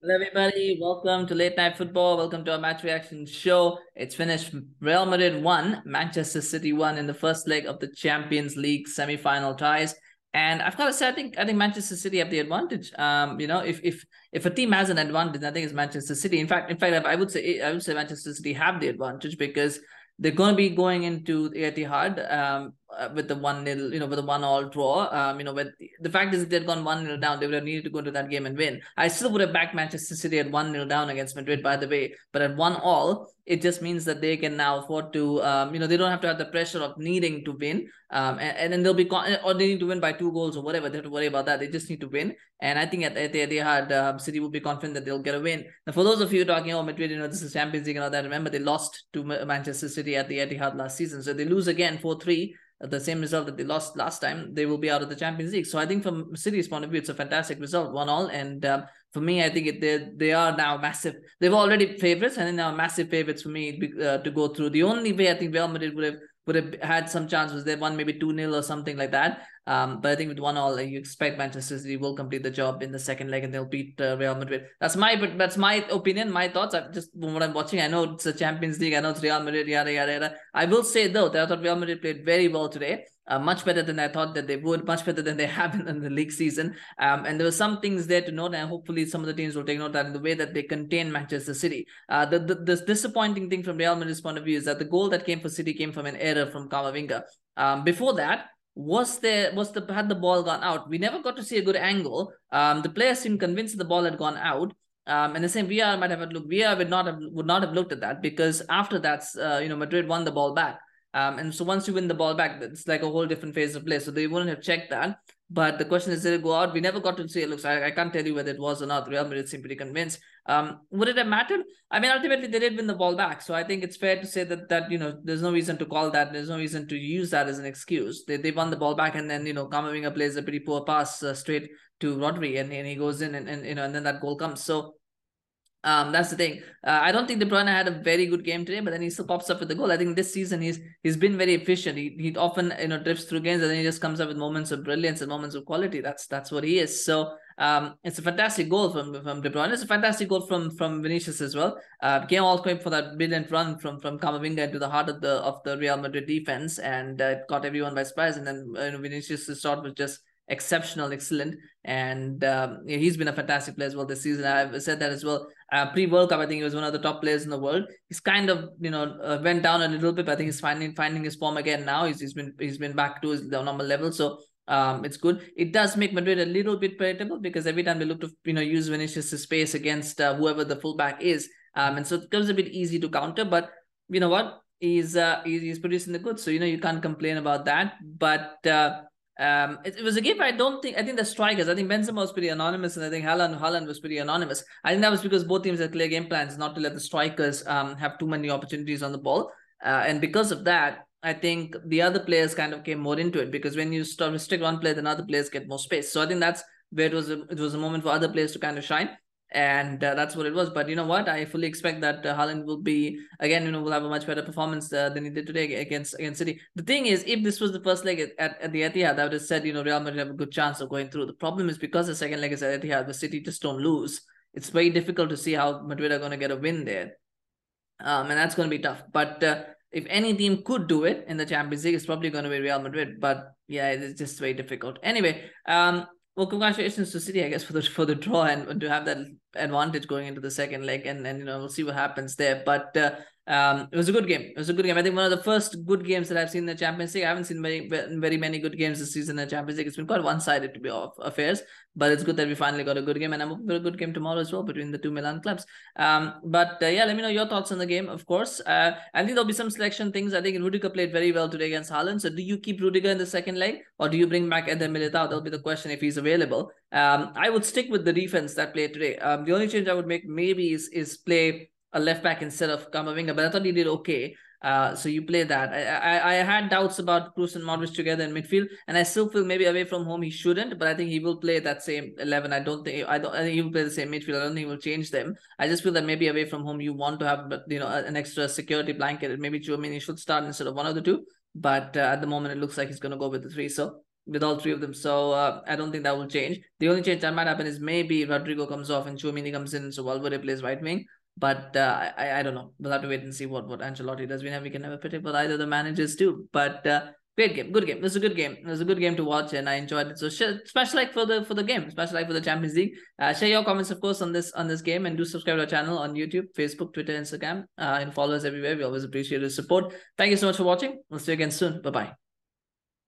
Hello, everybody. Welcome to Late Night Football. Welcome to our match reaction show. It's finished Real Madrid 1, Manchester City 1 in the first leg of the Champions League semi final ties. And I've got to say, I think I think Manchester City have the advantage. Um, you know, if if if a team has an advantage, I think it's Manchester City. In fact, in fact, I would say I would say Manchester City have the advantage because they're going to be going into the Etihad um, uh, with the one nil, you know, with the one all draw. Um, you know, with the fact is they'd gone one nil down, they would have needed to go into that game and win. I still would have backed Manchester City at one nil down against Madrid, by the way. But at one all, it just means that they can now afford to, um, you know, they don't have to have the pressure of needing to win. Um, and, and then they'll be con- or they need to win by two goals or whatever. They have to worry about that. They just need to win. And I think at, at Etihad, um, City will be confident that they'll get a win. Now, for those of you talking, oh, Madrid, you know, this is Champions League and all that. Remember, they lost to Manchester City at the Etihad last season, so they lose again four three the same result that they lost last time, they will be out of the Champions League. So I think from City's point of view, it's a fantastic result, one all. And um, for me, I think it, they they are now massive. They've already favorites, and they now massive favorites for me uh, to go through. The only way I think Real Madrid would have would have had some chance was they won maybe 2 0 or something like that. Um, but I think with one all, you expect Manchester City will complete the job in the second leg and they'll beat uh, Real Madrid. That's my but that's my opinion, my thoughts. I just what I'm watching. I know it's a Champions League. I know it's Real Madrid. Yada yada yada. I will say though that I thought Real Madrid played very well today. Uh, much better than I thought that they would, much better than they have in, in the league season. Um, and there were some things there to note, and hopefully some of the teams will take note that in the way that they contain Manchester City. Uh, the, the, the disappointing thing from Real Madrid's point of view is that the goal that came for City came from an error from Camavinga. Um, before that, was there was the had the ball gone out? We never got to see a good angle. Um, the players seemed convinced the ball had gone out. Um, and the same VR might have looked. VR would not have would not have looked at that because after that, uh, you know, Madrid won the ball back. Um, and so once you win the ball back, it's like a whole different phase of play. So they wouldn't have checked that. But the question is, did it go out? We never got to see it. Looks I, I can't tell you whether it was or not. Real Madrid seemed pretty convinced. Um, would it have mattered? I mean, ultimately they did win the ball back. So I think it's fair to say that that you know there's no reason to call that. There's no reason to use that as an excuse. They they won the ball back, and then you know Camavinga plays a pretty poor pass uh, straight to Rodri, and, and he goes in, and, and you know, and then that goal comes. So um, that's the thing. Uh, I don't think De Bruyne had a very good game today, but then he still pops up with the goal. I think this season he's he's been very efficient. He he often you know drifts through games and then he just comes up with moments of brilliance and moments of quality. That's that's what he is. So um, it's a fantastic goal from from De Bruyne. It's a fantastic goal from from Vinicius as well. Uh, came all the way for that brilliant run from from Camavinga into the heart of the of the Real Madrid defense and uh, caught everyone by surprise. And then uh, Vinicius' shot was just exceptional, excellent, and um, he's been a fantastic player as well this season. I've said that as well. Uh, Pre World Cup, I think he was one of the top players in the world. He's kind of you know uh, went down a little bit, but I think he's finding finding his form again now. He's, he's been he's been back to his normal level. So um, it's good. It does make Madrid a little bit predictable because every time they look to you know use Vinicius' space against uh, whoever the fullback is, um, and so it becomes a bit easy to counter. But you know what? He's uh he's, he's producing the goods, so you know you can't complain about that. But uh, um, it, it, was a game I don't think I think the strikers. I think Benzema was pretty anonymous, and I think Haaland Haaland was pretty anonymous. I think that was because both teams had clear game plans not to let the strikers um have too many opportunities on the ball, uh, and because of that, I think the other players kind of came more into it because when you start restrict one player, then other players get more space. So I think that's where it was. A, it was a moment for other players to kind of shine and uh, that's what it was. But you know what? I fully expect that uh, Haaland will be again. You know, will have a much better performance uh, than he did today against against City. The thing is, if this was the first leg at, at, the Etihad, I would have said you know Real Madrid have a good chance of going through. The problem is because the second leg is at Etihad, the City just don't lose. It's very difficult to see how Madrid are going to get a win there, um, and that's going to be tough. But uh, if any team could do it in the Champions League, it's probably going to be Real Madrid. But yeah, it's just very difficult. Anyway, um, well, congratulations to City, I guess, for the for the draw and to have that advantage going into the second leg, and and you know we'll see what happens there. But uh, um, it was a good game. It was a good game. I think one of the first good games that I've seen in the Champions League. I haven't seen very very many good games this season in the Champions League. It's been quite one sided to be off affairs, but it's good that we finally got a good game, and I'm hoping for a good game tomorrow as well between the two Milan clubs. Um, but uh, yeah, let me know your thoughts on the game. Of course, uh, I think there'll be some selection things. I think Rudiger played very well today against Haaland. So do you keep Rudiger in the second leg, or do you bring back Eder Militao? That'll be the question if he's available. Um, I would stick with the defense that played today. Um, the only change I would make maybe is is play a left back instead of Camavinga, but I thought he did okay. Uh, so you play that. I, I I had doubts about Kroos and Modric together in midfield, and I still feel maybe away from home he shouldn't, but I think he will play that same eleven. I don't think I don't. I think he will play the same midfield. I don't think he will change them. I just feel that maybe away from home you want to have you know an extra security blanket. Maybe Tchouameni should start instead of one of the two. But uh, at the moment it looks like he's going to go with the three. So with all three of them. So uh, I don't think that will change. The only change that might happen is maybe Rodrygo comes off and Tchouameni comes in, so Valverde plays right wing. But uh, I, I don't know. We'll have to wait and see what, what Ancelotti does. We never we can never predict what either the managers do. But uh, great game, good game. It was a good game. It was a good game to watch, and I enjoyed it. So, especially like for the for the game, especially like for the Champions League. Uh, share your comments, of course, on this on this game, and do subscribe to our channel on YouTube, Facebook, Twitter, Instagram, uh, and follow us everywhere. We always appreciate your support. Thank you so much for watching. We'll see you again soon. Bye bye.